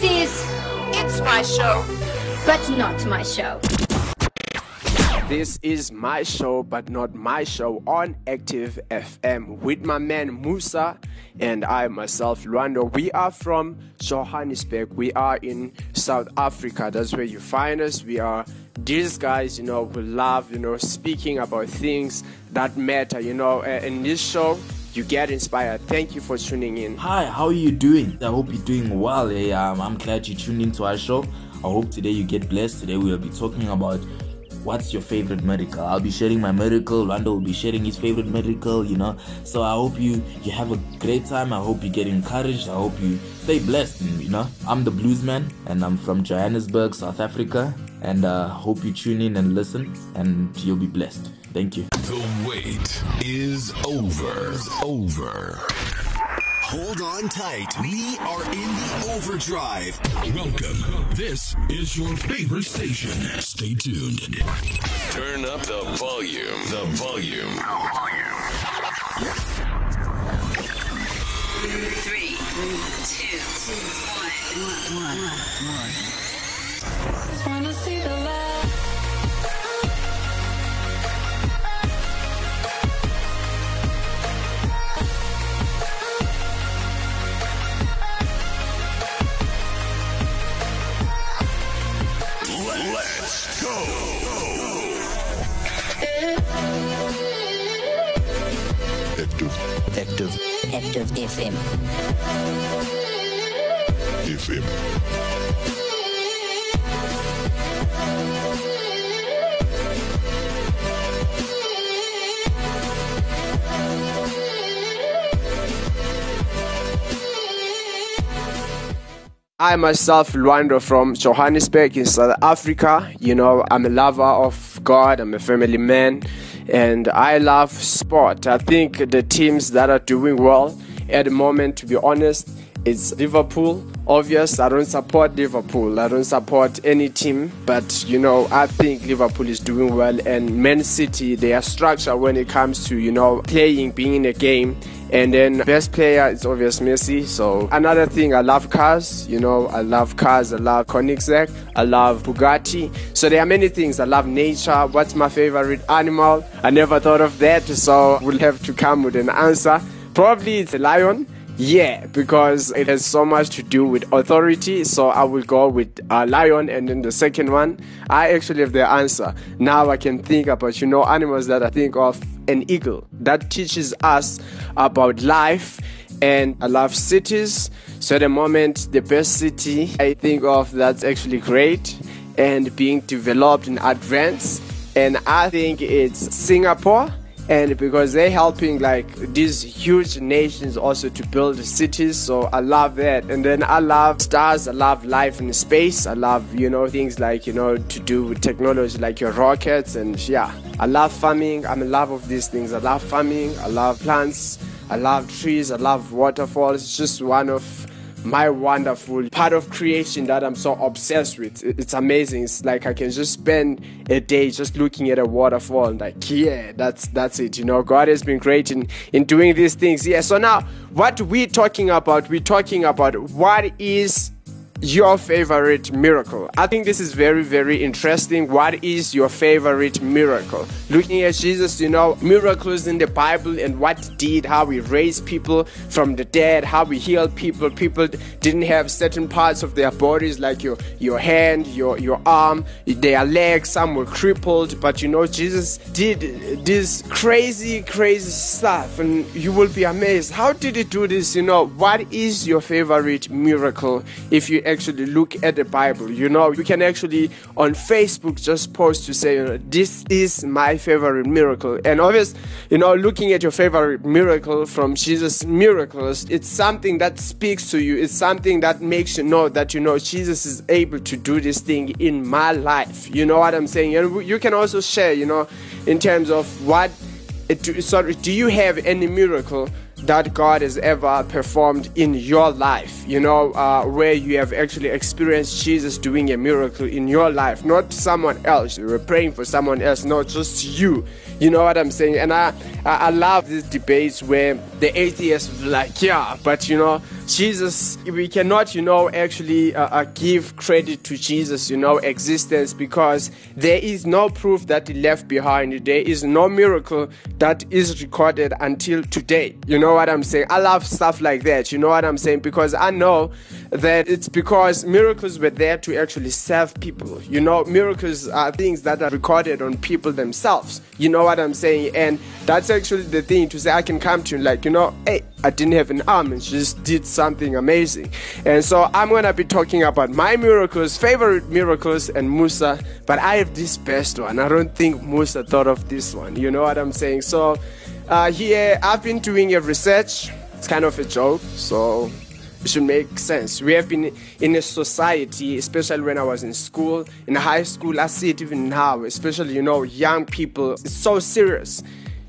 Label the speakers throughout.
Speaker 1: This is
Speaker 2: It's my show.
Speaker 1: But Not My Show.
Speaker 3: This is my show, but not my show on Active FM with my man Musa and I myself, Lwando. We are from Johannesburg. We are in South Africa. That's where you find us. We are these guys, you know, who love, you know, speaking about things that matter, you know. Uh, in this show, you get inspired. Thank you for tuning in.
Speaker 4: Hi, how are you doing? I hope you're doing well. Hey, um, I'm glad you tuned into our show. I hope today you get blessed. Today we'll be talking about what's your favorite miracle i'll be sharing my miracle Lwando will be sharing his favorite miracle you know so i hope you you have a great time i hope you get encouraged i hope you stay blessed you know i'm the blues man and i'm from johannesburg south africa and uh hope you tune in and listen and you'll be blessed thank you
Speaker 5: the wait is over over
Speaker 6: Hold on tight. We are in the overdrive.
Speaker 5: Welcome. This is your favorite station. Stay tuned. Turn up the volume. The volume.
Speaker 7: Three, two, one, one, one. Wanna see the light?
Speaker 6: Active.
Speaker 8: Active
Speaker 1: FM.
Speaker 6: FM.
Speaker 3: I myself, Lwando from Johannesburg in South Africa. You know, I'm a lover of God, I'm a family man, and I love sport. I think the teams that are doing well at the moment, to be honest, it's Liverpool. Obvious, I don't support Liverpool. I don't support any team, but you know, I think Liverpool is doing well, and Man City, their structure when it comes to you know playing, being in a game, and then best player is obvious Messi. So another thing, I love cars. You know, I love cars. I love Koenigsegg. I love Bugatti. So there are many things. I love nature. What's my favorite animal? I never thought of that. So we'll have to come with an answer. Probably it's a lion. Yeah, because it has so much to do with authority. So I will go with a lion, and then the second one, I actually have the answer. Now I can think about you know animals that I think of an eagle that teaches us about life. And I love cities. So at the moment, the best city I think of that's actually great and being developed in advance. And I think it's Singapore and because they're helping like these huge nations also to build cities so i love that. And then i love stars i love life in space i love you know things like you know to do with technology like your rockets and yeah i love farming i'm in love of these things. I love farming i love plants i love trees i love waterfalls. It's just one of my wonderful part of creation that I'm so obsessed with. It's amazing. It's like I can just spend a day just looking at a waterfall and like, yeah, that's that's it. You know, God has been great in in doing these things. Yeah. So now, what we're talking about, we're talking about what is your favorite miracle? I think this is very, very interesting. What is your favorite miracle? Looking at Jesus, you know, miracles in the Bible and what did, how we raised people from the dead, how we healed people. People didn't have certain parts of their bodies like your your hand, your your arm, their legs, some were crippled, but you know, Jesus did this crazy, crazy stuff, and you will be amazed. How did he do this? You know, what is your favorite miracle if you actually look at the Bible. You know, you can actually on Facebook just post to say, you know, this is my favorite miracle. And obviously, you know, looking at your favorite miracle from Jesus' miracles, it's something that speaks to you. It's something that makes you know that you know Jesus is able to do this thing in my life. You know what I'm saying? And you can also share, you know, in terms of what. Sorry, do you have any miracle that God has ever performed in your life, you know, uh, where you have actually experienced Jesus doing a miracle in your life, not someone else. You were praying for someone else, not just you. You know what I'm saying? And I, I, I love these debates where the atheists like, yeah, but you know, Jesus, we cannot, you know, actually uh, uh, give credit to Jesus, you know, existence because there is no proof that he left behind. There is no miracle that is recorded until today. You know what I'm saying? I love stuff like that. You know what I'm saying? Because I know that it's because miracles were there to actually serve people. You know, miracles are things that are recorded on people themselves. You know what I'm saying? And that's actually the thing to say I can come to you like, you know, hey, I didn't have an arm and she just did something amazing. And so I'm gonna be talking about my miracles, favorite miracles, and Musa. But I have this best one. I don't think Musa thought of this one. You know what I'm saying? So uh, here I've been doing a research. It's kind of a joke, so should make sense. We have been in a society, especially when I was in school, in high school. I see it even now, especially you know young people. It's so serious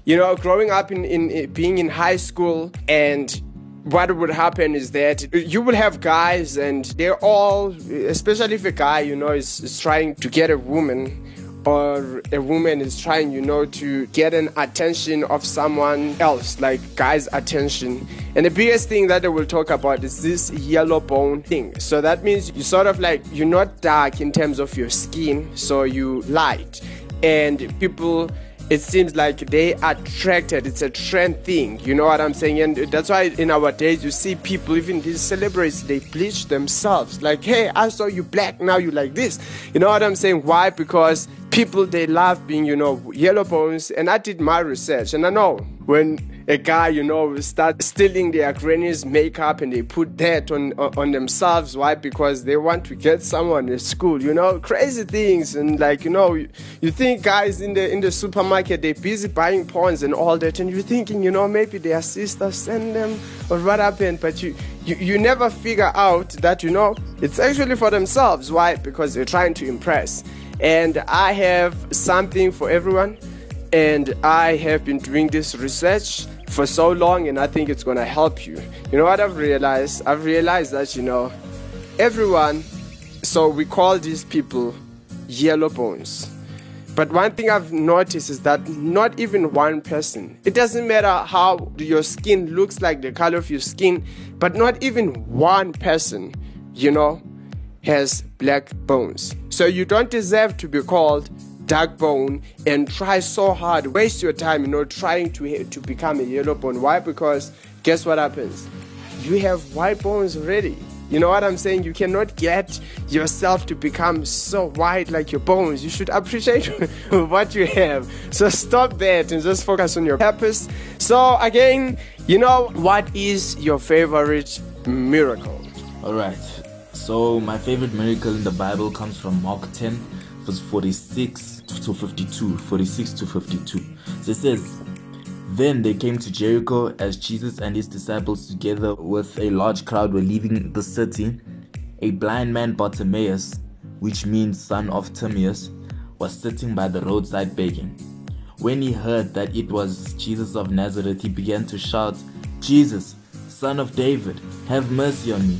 Speaker 3: you know, growing up in, in, in, being in high school and what would happen is that you will have guys and they're all, especially if a guy, you know, is, is trying to get a woman or a woman is trying, you know, to get an attention of someone else, like guys' attention. And the biggest thing that they will talk about is this yellow bone thing. So that means you sort of like, you're not dark in terms of your skin, so you light. And people it seems like they attracted. It's a trend thing. You know what I'm saying? And that's why in our days you see people, even these celebrities, they bleach themselves. Like, hey, I saw you black, now you like this. You know what I'm saying? Why? Because people they love being, you know, yellow bones. And I did my research, and I know when a guy, you know, start stealing their granny's makeup and they put that on on themselves. Why? Because they want to get someone at school. You know, crazy things and like you know, you, you think guys in the in the supermarket they're busy buying Ponds and all that, and you're thinking, you know, maybe their sister send them or what happened, but you. You, you never figure out that you know it's actually for themselves why because they're trying to impress and i have something for everyone and I have been doing this research for so long and I think it's going to help you. You know what I've realized? I've realized that, you know, everyone, so we call these people yellow bones. But one thing I've noticed is that not even one person, it doesn't matter how your skin looks like, the color of your skin, but not even one person, you know, has black bones. So you don't deserve to be called dark bone and try so hard, waste your time, you know, trying to to become a yellow bone. Why? Because guess what happens? You have white bones already. You know what I'm saying? You cannot get yourself to become so white like your bones. You should appreciate what you have. So stop that and just focus on your purpose. So again, you know what is your favorite miracle?
Speaker 4: All right. So my favorite miracle in the Bible comes from Mark 10 verse 46 to 52, 46 to 52. So it says, Then they came to Jericho as Jesus and his disciples, together with a large crowd, were leaving the city. A blind man, Bartimaeus, which means son of Timaeus, was sitting by the roadside begging. When he heard that it was Jesus of Nazareth, he began to shout, Jesus, son of David, have mercy on me.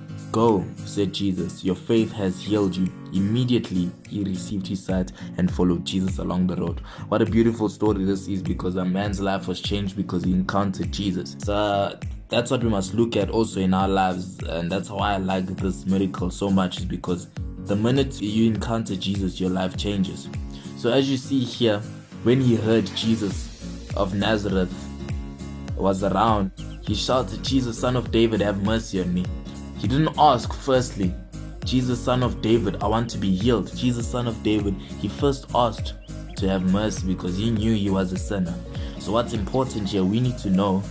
Speaker 4: Go, said Jesus, your faith has healed you. Immediately he received his sight and followed Jesus along the road. What a beautiful story this is because a man's life was changed because he encountered Jesus. So that's what we must look at also in our lives, and that's why I like this miracle so much, is because the minute you encounter Jesus, your life changes. So, as you see here, when he heard Jesus of Nazareth was around, he shouted, Jesus, son of David, have mercy on me. He didn't ask, firstly, Jesus, son of David, I want to be healed. Jesus, son of David, he first asked to have mercy because he knew he was a sinner. So, what's important here, we need to know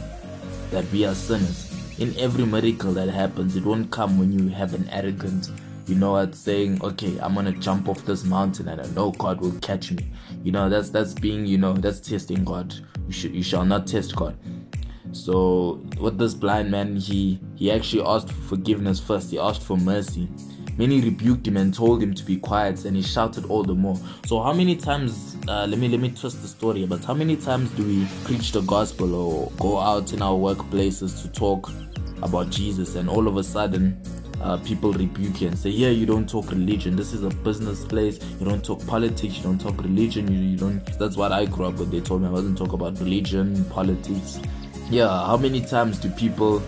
Speaker 4: that we are sinners. In every miracle that happens, it won't come when you have an arrogant, you know what, saying, okay, I'm gonna jump off this mountain and I know God will catch me. You know, that's that's being, you know, that's testing God. You you shall not test God. So with this blind man, he he actually asked for forgiveness first. He asked for mercy. Many rebuked him and told him to be quiet, and he shouted all the more. So how many times? Uh, let me let me twist the story. But how many times do we preach the gospel or go out in our workplaces to talk about Jesus, and all of a sudden? Uh, people rebuke you and say, "Yeah, you don't talk religion. This is a business place. You don't talk politics. You don't talk religion. You, you don't." That's what I grew up with. They told me I wasn't talk about religion, politics. Yeah, how many times do people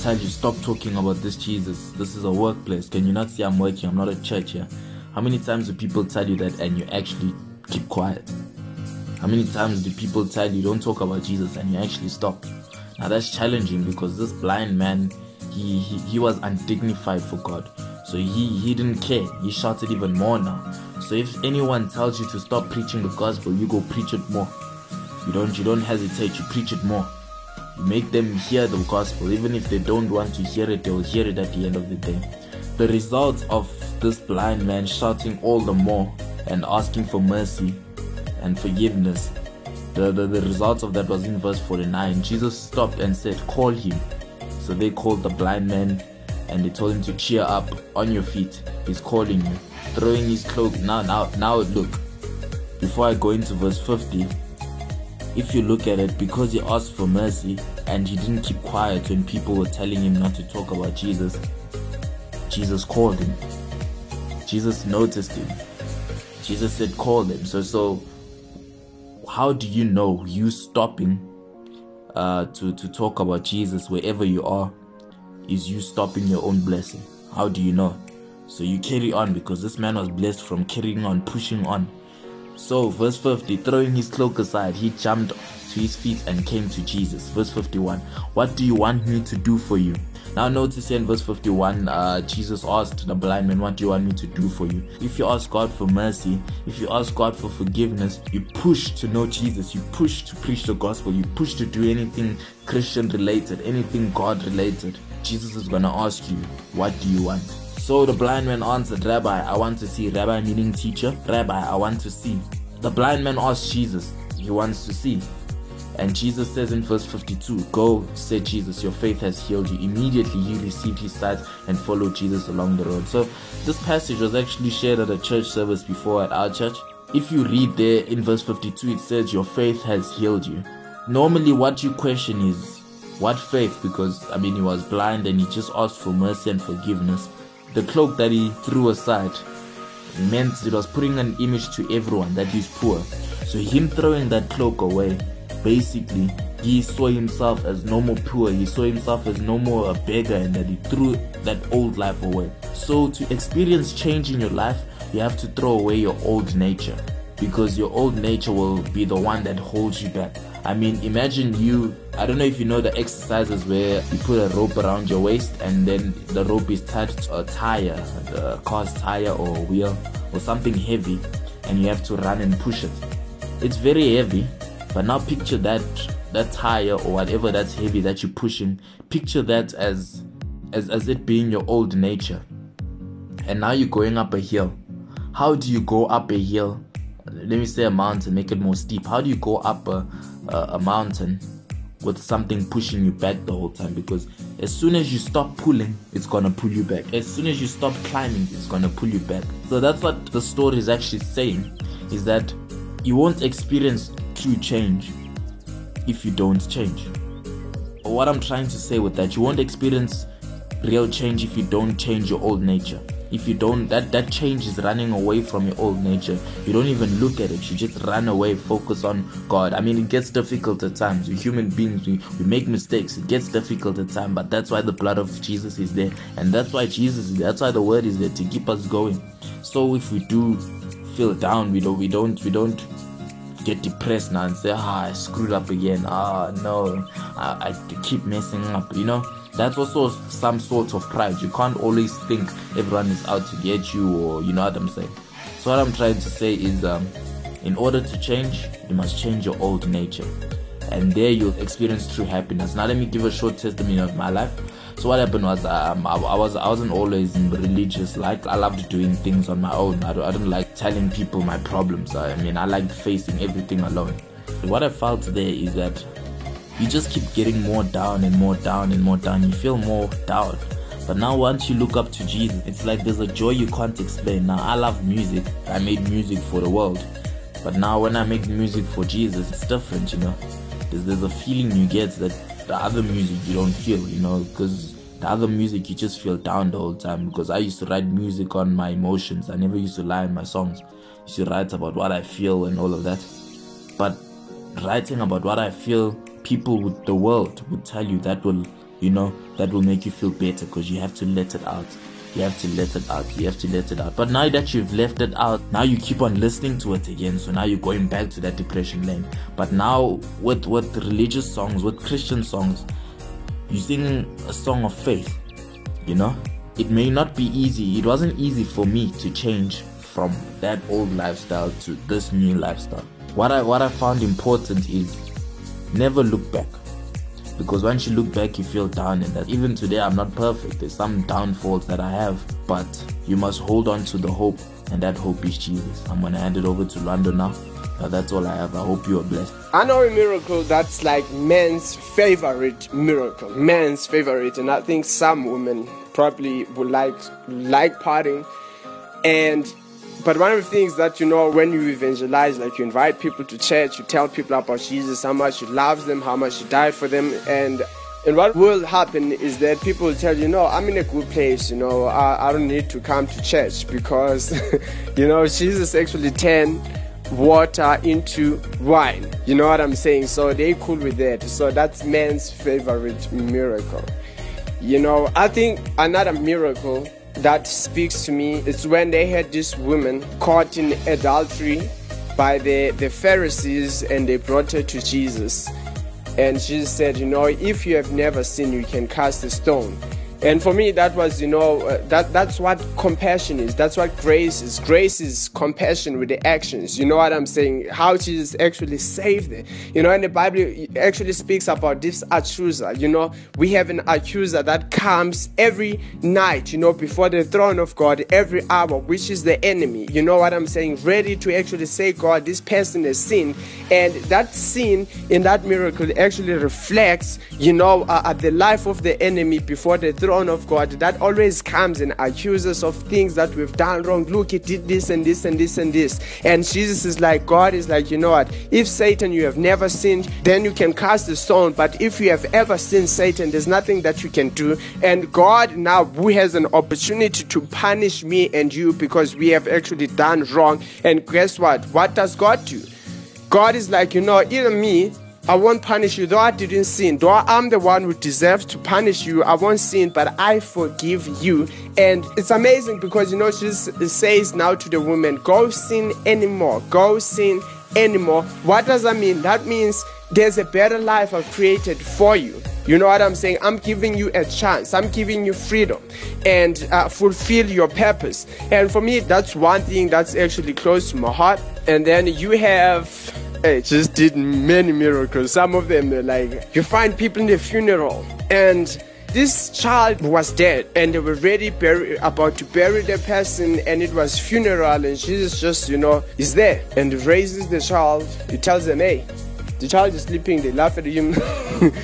Speaker 4: tell you stop talking about this Jesus? This is a workplace. Can you not see I'm working? I'm not a church here. How many times do people tell you that and you actually keep quiet? How many times do people tell you don't talk about Jesus and you actually stop? Now that's challenging because this blind man, he he, he was undignified for God. So he, he didn't care. He shouted even more now. So if anyone tells you to stop preaching the gospel, you go preach it more. You don't you don't hesitate, you preach it more. Make them hear the gospel. Even if they don't want to hear it, they will hear it at the end of the day. The result of this blind man shouting all the more and asking for mercy and forgiveness. The, the, the result of that was in verse 49. Jesus stopped and said, Call him. So they called the blind man and they told him to cheer up on your feet. He's calling you. Throwing his cloak. Now, now, now look. Before I go into verse 50, if you look at it, because he asked for mercy and he didn't keep quiet when people were telling him not to talk about Jesus, Jesus called him. Jesus noticed him. Jesus said, Call him. So, so how do you know you stopping uh, to, to talk about Jesus wherever you are is you stopping your own blessing? How do you know? So you carry on because this man was blessed from carrying on, pushing on. So, verse 50, throwing his cloak aside, he jumped to his feet and came to Jesus. Verse 51, What do you want me to do for you? Now, notice in verse 51, uh, Jesus asked the blind man, What do you want me to do for you? If you ask God for mercy, if you ask God for forgiveness, you push to know Jesus, you push to preach the gospel, you push to do anything Christian related, anything God related. Jesus is going to ask you, What do you want? So the blind man answered, Rabbi, I want to see. Rabbi meaning teacher. Rabbi, I want to see. The blind man asked Jesus, he wants to see. And Jesus says in verse 52, Go, said Jesus, your faith has healed you. Immediately he received his sight and followed Jesus along the road. So this passage was actually shared at a church service before at our church. If you read there in verse 52, it says, Your faith has healed you. Normally, what you question is, What faith? Because, I mean, he was blind and he just asked for mercy and forgiveness the cloak that he threw aside meant it was putting an image to everyone that he's poor. So him throwing that cloak away, basically, he saw himself as no more poor. He saw himself as no more a beggar, and that he threw that old life away. So to experience change in your life, you have to throw away your old nature, because your old nature will be the one that holds you back. I mean, imagine you. I don't know if you know the exercises where you put a rope around your waist and then the rope is tied to a tire, the car's tire or a wheel or something heavy, and you have to run and push it. It's very heavy, but now picture that that tire or whatever that's heavy that you're pushing. Picture that as as as it being your old nature, and now you're going up a hill. How do you go up a hill? Let me say a mountain, make it more steep. How do you go up a a mountain with something pushing you back the whole time because as soon as you stop pulling it's gonna pull you back. As soon as you stop climbing it's gonna pull you back. So that's what the story is actually saying is that you won't experience true change if you don't change. What i'm trying to say with that you won't experience real change if you don't change your old nature if you don't that that change is running away from your old nature. You don't even look at it. You just run away focus on god. I mean it gets difficult at times. We're human beings. We, we make mistakes. It gets difficult at times but that's why the blood of jesus is there. And that's why jesus that's why the word is there to keep us going. So if we do feel down we don't we don't we don't get depressed now and say ah i screwed up again. Ah no. I, I keep messing up you know that's also some sort of pride. You can't always think everyone is out to get you, or you know what I'm saying. So what I'm trying to say is, um, in order to change, you must change your old nature, and there you'll experience true happiness. Now let me give a short testimony of my life. So what happened was um, I, I was I wasn't always religious. Like I loved doing things on my own. I don't, I don't like telling people my problems. I mean I like facing everything alone. What I felt there is that you just keep getting more down and more down and more down. You feel more down. But now once you look up to Jesus, it's like there's a joy you can't explain. Now I love music. I made music for the world. But now when I make music for Jesus, it's different, you know. There's, there's a feeling you get that the other music you don't feel, you know, because the other music you just feel down the whole time. Because I used to write music on my emotions. I never used to lie in my songs. I used to write about what I feel and all of that. But writing about what I feel, people with the world would tell you that will, you know, that will make you feel better because you have to let it out. You have to let it out. You have to let it out. But now that you've left it out, now you keep on listening to it again. So now you're going back to that depression lane. But now with with religious songs, with Christian songs, you sing a song of faith. You know, it may not be easy. It wasn't easy for me to change from that old lifestyle to this new lifestyle. What I what I found important is never look back. Because once you look back you feel down and that. Even today i'm not perfect. There's some downfalls that i have but you must hold on to the hope and that hope is jesus. I'm gonna hand it over to Lwando now. Now that's all i have. I hope you are blessed.
Speaker 3: I know a miracle that's like men's favorite miracle, men's favorite, and I think some women probably would like like partying. And but one of the things that you know when you evangelize, like you invite people to church, you tell people about Jesus, how much you love them, how much you died for them, and and what will happen is that people will tell you, no, I'm in a good place, you know, I, I don't need to come to church because, you know, Jesus actually turned water into wine. You know what I'm saying? So they cool with that. So that's man's favorite miracle. You know, I think another miracle that speaks to me is when they had this woman caught in adultery by the, the Pharisees and they brought her to Jesus. And Jesus said, You know, if you have never sinned, you can cast a stone. And for me, that was, you know, uh, that that's what compassion is. That's what grace is. Grace is compassion with the actions. You know what I'm saying? How Jesus actually saved it. You know, and the Bible actually speaks about this accuser. You know, we have an accuser that comes every night, you know, before the throne of God, every hour, which is the enemy. You know what I'm saying? Ready to actually say, God, this person has sinned. And that sin in that miracle actually reflects, you know, uh, uh, the life of the enemy before the throne of God that always comes and accuses of things that we've done wrong. Look, he did this and this and this and this. And Jesus is like, God is like, you know what? If Satan, you have never sinned, then you can cast the stone. But if you have ever sinned, Satan, there's nothing that you can do. And God now who has an opportunity to punish me and you because we have actually done wrong. And guess what? What does God do? God is like, you know, even me, I won't punish you, though I didn't sin, though I'm the one who deserves to punish you, I won't sin, but I forgive you. And it's amazing because you know, she says now to the woman, Go sin anymore, go sin anymore. What does that mean? That means there's a better life I've created for you. You know what I'm saying? I'm giving you a chance. I'm giving you freedom and uh, fulfill your purpose. And for me, that's one thing that's actually close to my heart. And then you have hey, just did many miracles. Some of them, they're like, you find people in the funeral, and this child was dead, and they were ready, bury, about to bury the person, and it was funeral, and Jesus just, you know, is there and raises the child. He tells them, hey, the child is sleeping. They laugh at him, and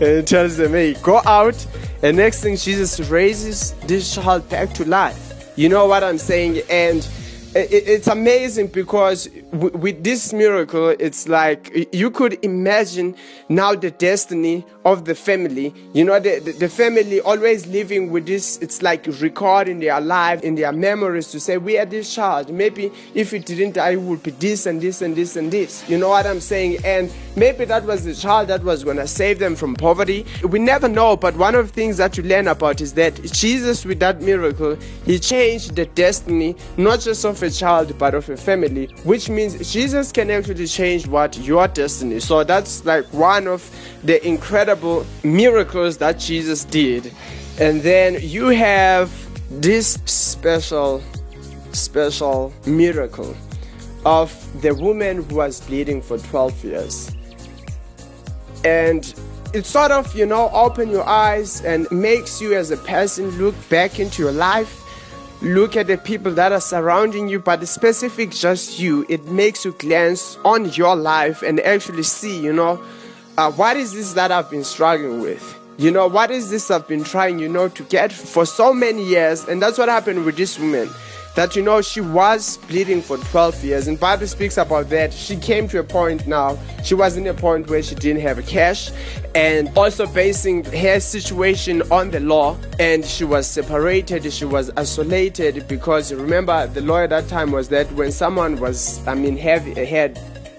Speaker 3: he tells them, hey, go out. And next thing, Jesus raises this child back to life. You know what I'm saying? And it's amazing because with this miracle, it's like you could imagine now the destiny of the family. You know, the, the family always living with this, it's like recording their life in their memories to say, We are this child. Maybe if it didn't i would be this and this and this and this. You know what I'm saying? And maybe that was the child that was going to save them from poverty. We never know, but one of the things that you learn about is that Jesus, with that miracle, he changed the destiny, not just of a child, but of a family, which means Jesus can actually change what your destiny. So that's like one of the incredible miracles that Jesus did. And then you have this special, special miracle of the woman who was bleeding for 12 years. And it sort of, you know, open your eyes and makes you as a person look back into your life look at the people that are surrounding you, but specific just you, it makes you glance on your life and actually see, you know, uh, what is this that I've been struggling with? You know, what is this I've been trying, you know, to get for so many years? And that's what happened with this woman that you know she was bleeding for 12 years and bible speaks about that she came to a point now she was in a point where she didn't have cash and also basing her situation on the law and she was separated she was isolated because remember the law at that time was that when someone was i mean have had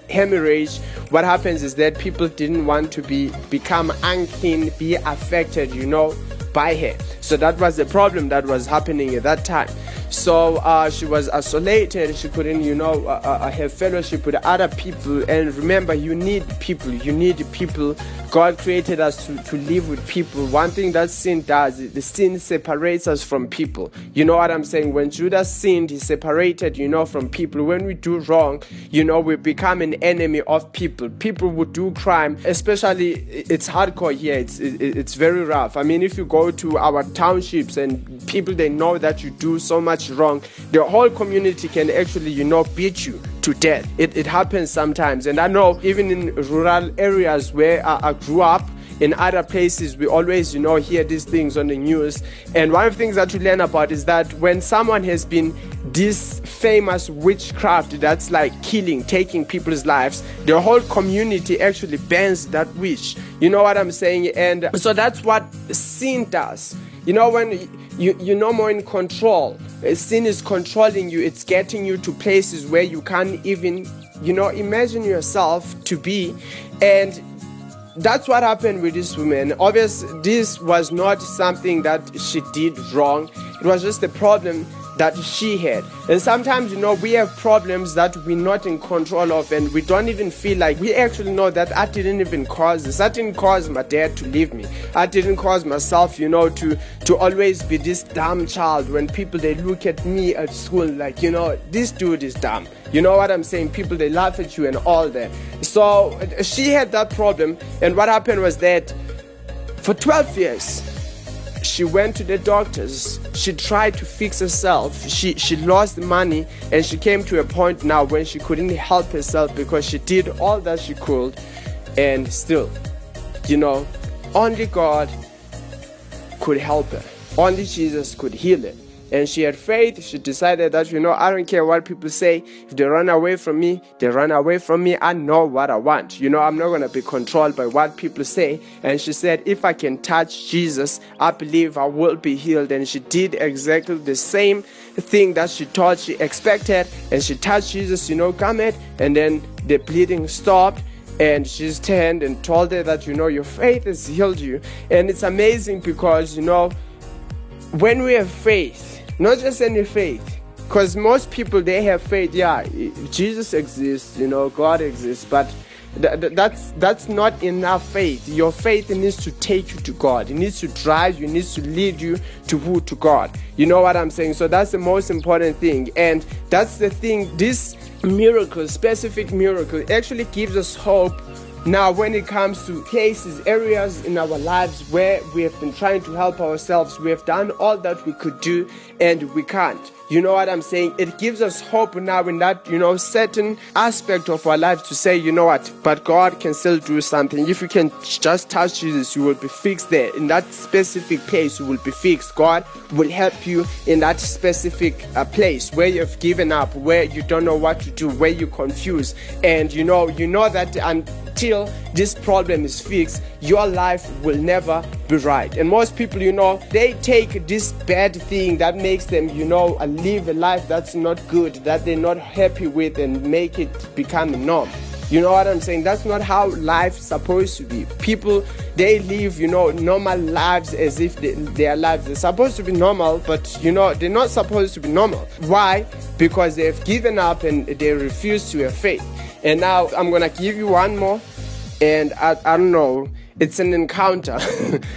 Speaker 3: hemorrhage what happens is that people didn't want to be become unclean be affected you know by her. So that was the problem that was happening at that time so uh, she was isolated. She couldn't, you know, uh, uh, have fellowship with other people. And remember, you need people. You need people. God created us to, to live with people. One thing that sin does, the sin separates us from people. You know what I'm saying? When Judas sinned, he separated, you know, from people. When we do wrong, you know, we become an enemy of people. People would do crime, especially it's hardcore here. It's it's very rough. I mean, if you go to our townships and people they know that you do so much wrong, the whole community can actually, you know, beat you to death. It, it happens sometimes. And I know even in rural areas where I, I grew up, in other places we always you know hear these things on the news and one of the things that we learn about is that when someone has been this famous witchcraft that's like killing taking people's lives the whole community actually bans that witch you know what i'm saying and so that's what sin does you know when you, you're no more in control. Sin is controlling you. It's getting you to places where you can't even you know imagine yourself to be. And that's what happened with this woman. Obviously this was not something that she did wrong. It was just a problem that she had. And sometimes, you know, we have problems that we're not in control of, and we don't even feel like we actually know that I didn't even cause this. I didn't cause my dad to leave me. I didn't cause myself, you know, to to always be this dumb child. When people they look at me at school, like, you know, this dude is dumb. You know what I'm saying? People they laugh at you and all that. So she had that problem, and what happened was that for 12 years she went to the doctors. She tried to fix herself. She she lost money and she came to a point now when she couldn't help herself because she did all that she could and still you know only god could help her. Only jesus could heal her and she had faith. She decided that, you know, I don't care what people say. If they run away from me, they run away from me. I know what I want. You know, I'm not going to be controlled by what people say. And she said, if I can touch Jesus, I believe I will be healed. And she did exactly the same thing that she thought she expected. And she touched Jesus, you know, come it. And then the bleeding stopped and she turned and told her that you know your faith has healed you and it's amazing because you know when we have faith not just any faith because most people they have faith. Yeah jesus exists you know god exists but th- that's that's not enough faith. Your faith needs to take you to god. It needs to drive you it needs to lead you to who to god. You know what i'm saying? So that's the most important thing. And that's the thing this miracle specific miracle actually gives us hope now, when it comes to cases, areas in our lives where we have been trying to help ourselves, we have done all that we could do and we can't. You know what I'm saying? It gives us hope now in that, you know, certain aspect of our lives to say, you know what, but God can still do something. If you can just touch Jesus, you will be fixed there. In that specific place, you will be fixed. God will help you in that specific uh, place where you've given up, where you don't know what to do, where you're confused. And, you know, you know that until this problem is fixed, your life will never be right. And most people, you know, they take this bad thing that makes them, you know, live a life that's not good, that they're not happy with, and make it become a norm. You know what I'm saying? That's not how life's supposed to be. People, they live, you know, normal lives as if they, their lives are supposed to be normal, but, you know, they're not supposed to be normal. Why? Because they've given up and they refuse to have faith. And now I'm going to give you one more. And I, I don't know it's an encounter.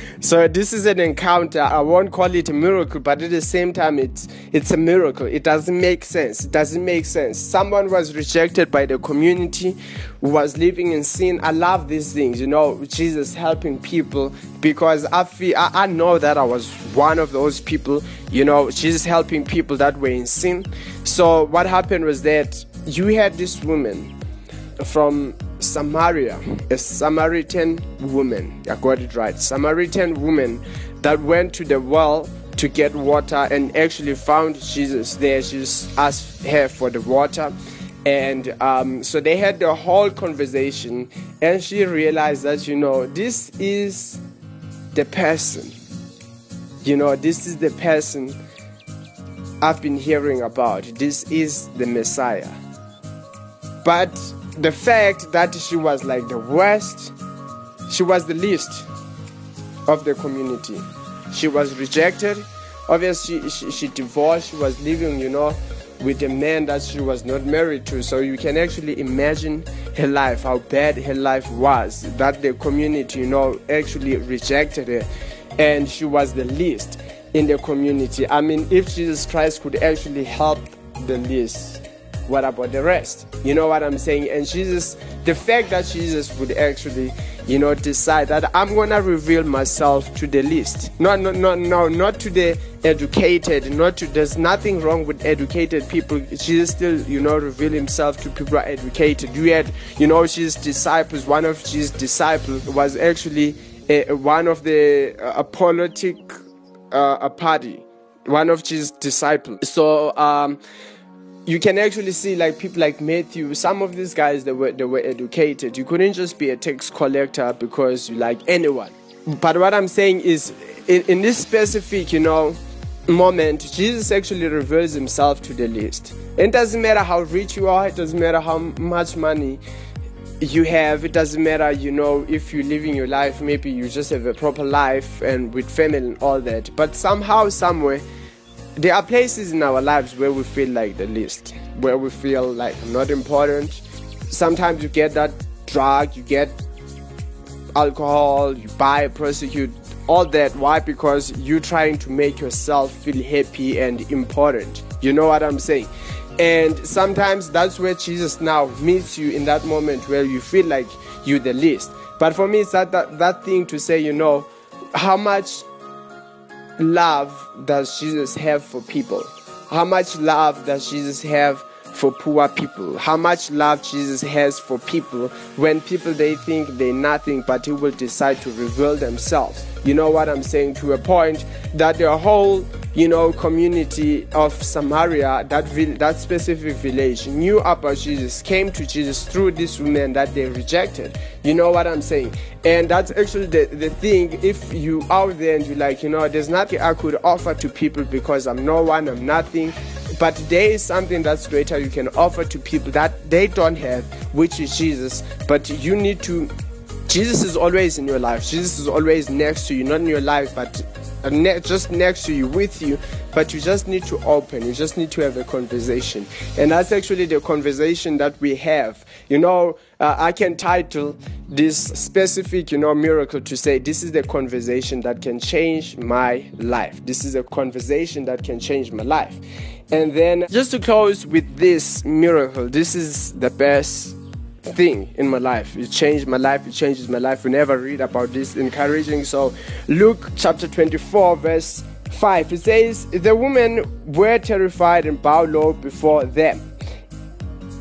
Speaker 3: so this is an encounter. I won't call it a miracle, but at the same time, it's it's a miracle. It doesn't make sense. It doesn't make sense. Someone was rejected by the community, was living in sin. I love these things, you know. Jesus helping people because I feel I, I know that I was one of those people. You know, Jesus helping people that were in sin. So what happened was that you had this woman from Samaria, a Samaritan woman. I got it right. Samaritan woman that went to the well to get water and actually found Jesus there. She asked her for the water. And um, so they had the whole conversation, and she realized that, you know, this is the person. You know, this is the person I've been hearing about. This is the Messiah. But the fact that she was like the worst, she was the least of the community. She was rejected. Obviously, she, she, she divorced. She was living, you know, with a man that she was not married to. So you can actually imagine her life, how bad her life was. That the community, you know, actually rejected her, and she was the least in the community. I mean, if Jesus Christ could actually help the least, what about the rest? You know what I'm saying? And Jesus, the fact that Jesus would actually, you know, decide that I'm gonna reveal myself to the least. No, no, no, no, not to the educated. Not to. There's nothing wrong with educated people. Jesus still, you know, reveal himself to people who are educated. You had, you know, Jesus' disciples. One of Jesus' disciples was actually a, one of the uh, a politic uh, a party. One of Jesus' disciples. So. um you can actually see like people like Matthew, some of these guys that were they were educated. You couldn't just be a tax collector because you like anyone. But what I'm saying is in, in this specific, you know, moment, Jesus actually reveals himself to the least. It doesn't matter how rich you are, it doesn't matter how much money you have, it doesn't matter, you know, if you're living your life, maybe you just have a proper life and with family and all that. But somehow, somewhere, there are places in our lives where we feel like the least, where we feel like not important. Sometimes you get that drug, you get alcohol, you buy, prosecute, all that. Why? Because you're trying to make yourself feel happy and important. You know what I'm saying? And sometimes that's where Jesus now meets you in that moment where you feel like you're the least. But for me, it's that, that, that thing to say, you know, how much love does Jesus have for people? How much love does Jesus have for poor people? How much love Jesus has for people when people they think they're nothing, but he will decide to reveal themselves. You know what I'm saying? To a point that the whole you know, community of Samaria, that vil- that specific village, knew about Jesus, came to Jesus through this woman that they rejected. You know what I'm saying? And that's actually the, the thing. If you out there and you're like, you know, there's nothing I could offer to people because I'm no one, I'm nothing. But there is something that's greater you can offer to people that they don't have, which is Jesus. But you need to Jesus is always in your life. Jesus is always next to you, not in your life, but ne- just next to you, with you. But you just need to open. You just need to have a conversation, and that's actually the conversation that we have. You know, uh, I can title this specific, you know, miracle to say this is the conversation that can change my life. This is a conversation that can change my life. And then, just to close with this miracle, this is the best thing in my life. It changed my life. It changes my life. We never read about this encouraging. So, Luke chapter 24, verse 5, it says, The women were terrified and bowed low before them.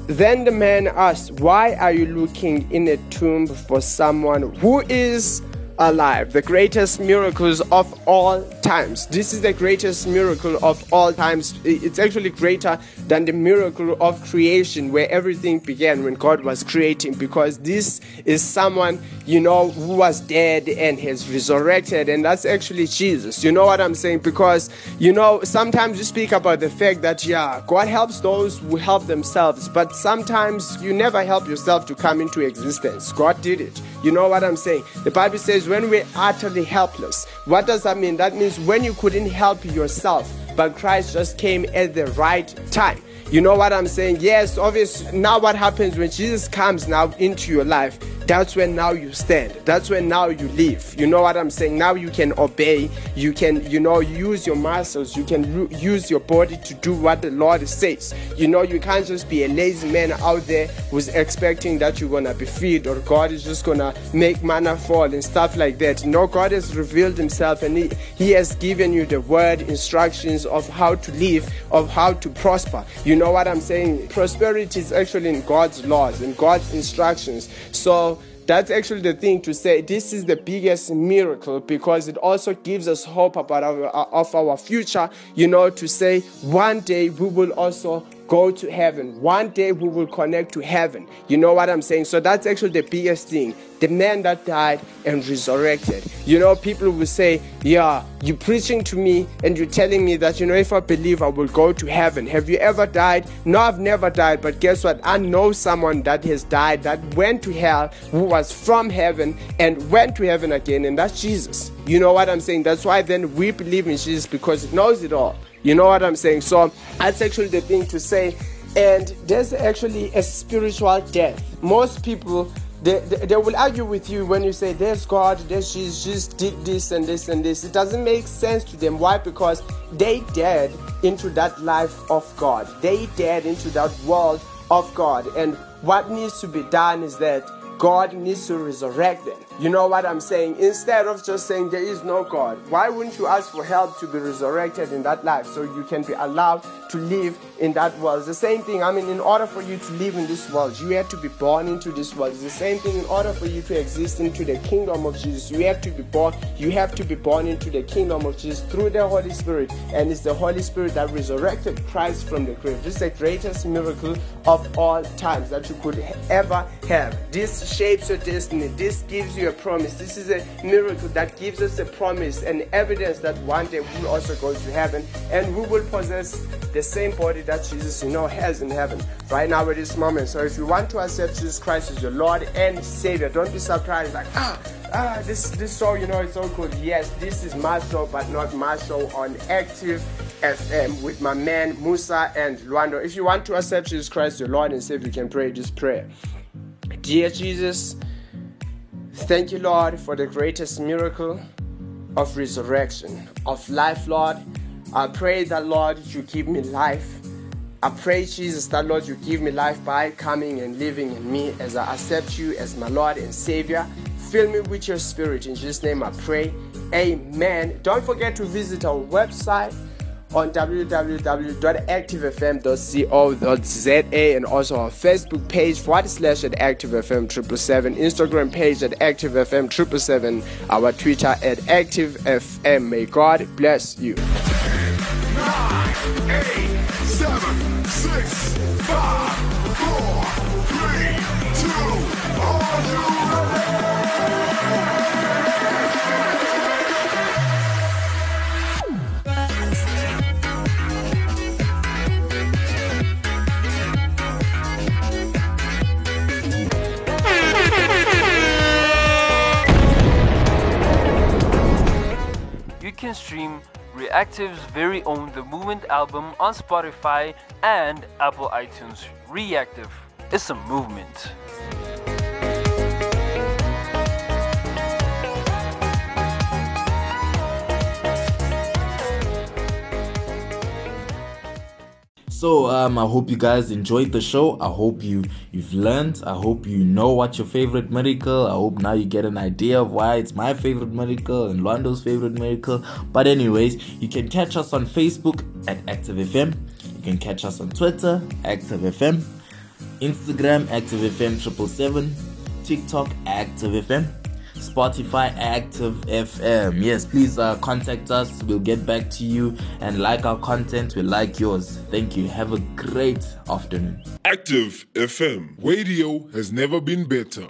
Speaker 3: Then the man asked, Why are you looking in a tomb for someone who is alive? The greatest miracles of all times. This is the greatest miracle of all times. It's actually greater than the miracle of creation where everything began when God was creating because this is someone, you know, who was dead and has resurrected. And that's actually Jesus. You know what I'm saying? Because, you know, sometimes you speak about the fact that, yeah, God helps those who help themselves, but sometimes you never help yourself to come into existence. God did it. You know what I'm saying? The Bible says when we're utterly helpless, what does that mean? That means when you couldn't help yourself, but Christ just came at the right time. You know what I'm saying? Yes, obviously. Now, what happens when Jesus comes now into your life? that's when now you stand. That's when now you live. You know what I'm saying? Now you can obey. You can, you know, use your muscles. You can use your body to do what the Lord says. You know, you can't just be a lazy man out there who's expecting that you're gonna be fed or God is just gonna make manna fall and stuff like that. No, God has revealed Himself and He, he has given you the word instructions of how to live, of how to prosper. You know what I'm saying? Prosperity is actually in God's laws, in God's instructions. So that's actually the thing to say this is the biggest miracle because it also gives us hope about our of our future you know to say one day we will also go to heaven. One day we will connect to heaven. You know what i'm saying? So that's actually the biggest thing. The man that died and resurrected. You know people will say yeah you're preaching to me and you're telling me that you know if i believe i will go to heaven. Have you ever died? No i've never died but guess what? I know someone that has died that went to hell who was from heaven and went to heaven again and that's jesus. You know what i'm saying? That's why then we believe in jesus because he knows it all you know what i'm saying so that's actually the thing to say and there's actually a spiritual death most people they, they, they, will argue with you when you say there's God, there's Jesus, Jesus did this and this and this. It doesn't make sense to them. Why? Because they dead into that life of God. They dead into that world of God. And what needs to be done is that God needs to resurrect them. You know what I'm saying? Instead of just saying there is no God, why wouldn't you ask for help to be resurrected in that life so you can be allowed to live in that world? It's the same thing. I mean, in order for you to live in this world, you have to be born into this world. It's the same thing. In order for you to exist into the kingdom of Jesus, you have to be born. You have to be born into the kingdom of Jesus through the Holy Spirit, and it's the Holy Spirit that resurrected Christ from the grave. This is the greatest miracle of all times that you could ever have. This shapes your destiny. This gives you a promise. This is a miracle that gives us a promise and evidence that one day we will also go to heaven and we will possess the same body that Jesus, you know, has in heaven right now at this moment. So if you want to accept Jesus Christ as your Lord and Savior, don't be surprised like, ah, ah, this this show, you know, it's so good. Yes, this is my show, but not my show on Active FM with my man Musa and Lwando. If you want to accept Jesus Christ, your Lord and Savior, you can pray this prayer. Dear Jesus, thank you, Lord, for the greatest miracle of resurrection, of life, Lord. I pray that, Lord, you give me life. I pray, Jesus, that, Lord, you give me life by coming and living in me as I accept you as my Lord and Savior. Fill me with your spirit. In Jesus' name I pray. Amen. Don't forget to visit our website on www.activefm.co.za and also our Facebook page forward slash at ActiveFM triple seven, Instagram page at ActiveFM triple seven, our Twitter at ActiveFM. May God bless you.
Speaker 5: Nine, eight, seven, six, five,
Speaker 2: can stream Reactive's very own The Movement album on Spotify and Apple iTunes. Reactive is a movement.
Speaker 4: So um, I hope you guys enjoyed the show. I hope you you've learned. I hope you know what your favorite miracle. I hope now you get an idea of why it's my favorite miracle and Lwando's favorite miracle. But anyways, you can catch us on Facebook at Active FM. You can catch us on Twitter, Active FM, Instagram, Active FM triple seven, TikTok, Active FM. Spotify Active FM. Yes, please uh, contact us. We'll get back to you and like our content. We like yours. Thank you. Have a great afternoon.
Speaker 5: Active FM. Radio has never been better.